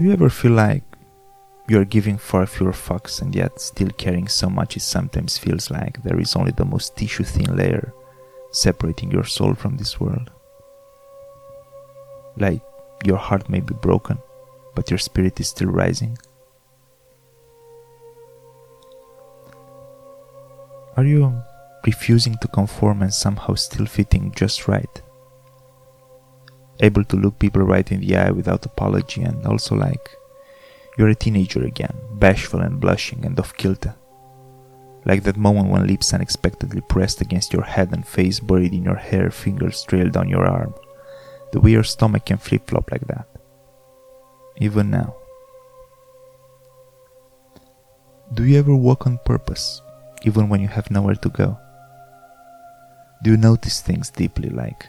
Do you ever feel like you're giving far fewer fucks and yet still caring so much it sometimes feels like there is only the most tissue thin layer separating your soul from this world? Like your heart may be broken, but your spirit is still rising? Are you refusing to conform and somehow still fitting just right? Able to look people right in the eye without apology and also like you're a teenager again, bashful and blushing and off kilter. Like that moment when lips unexpectedly pressed against your head and face buried in your hair, fingers trailed down your arm. The way your stomach can flip flop like that. Even now. Do you ever walk on purpose, even when you have nowhere to go? Do you notice things deeply, like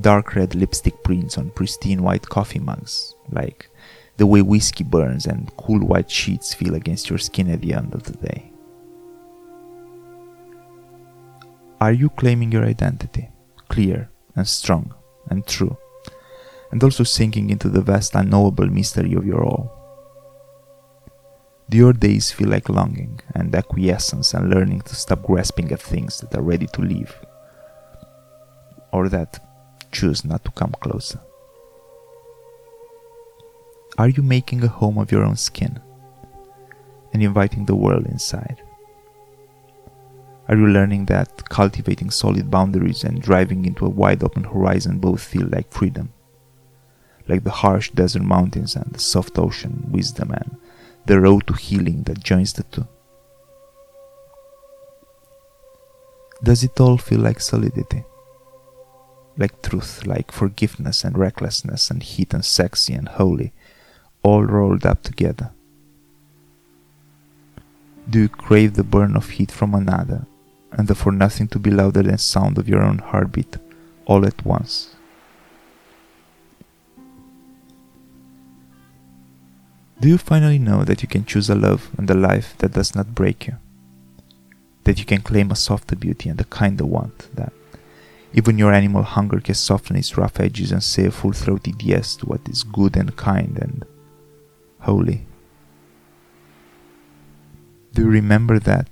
dark red lipstick prints on pristine white coffee mugs, like the way whiskey burns and cool white sheets feel against your skin at the end of the day? Are you claiming your identity, clear and strong and true, and also sinking into the vast unknowable mystery of your all? Do your days feel like longing and acquiescence and learning to stop grasping at things that are ready to leave? Or that choose not to come closer? Are you making a home of your own skin and inviting the world inside? Are you learning that cultivating solid boundaries and driving into a wide open horizon both feel like freedom? Like the harsh desert mountains and the soft ocean wisdom and the road to healing that joins the two? Does it all feel like solidity? Like truth, like forgiveness and recklessness and heat and sexy and holy, all rolled up together? Do you crave the burn of heat from another, and the for nothing to be louder than sound of your own heartbeat, all at once? Do you finally know that you can choose a love and a life that does not break you? That you can claim a softer beauty and a kinder want, that even your animal hunger can soften its rough edges and say a full throated yes to what is good and kind and holy? Do you remember that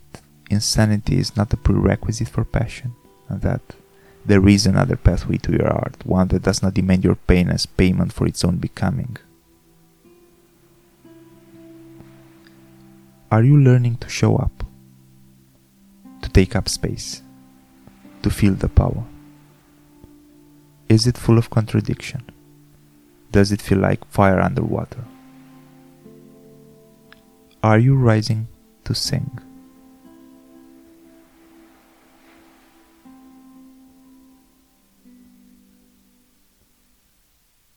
insanity is not a prerequisite for passion, and that there is another pathway to your art, one that does not demand your pain as payment for its own becoming? Are you learning to show up? To take up space? To feel the power? Is it full of contradiction? Does it feel like fire underwater? Are you rising to sing?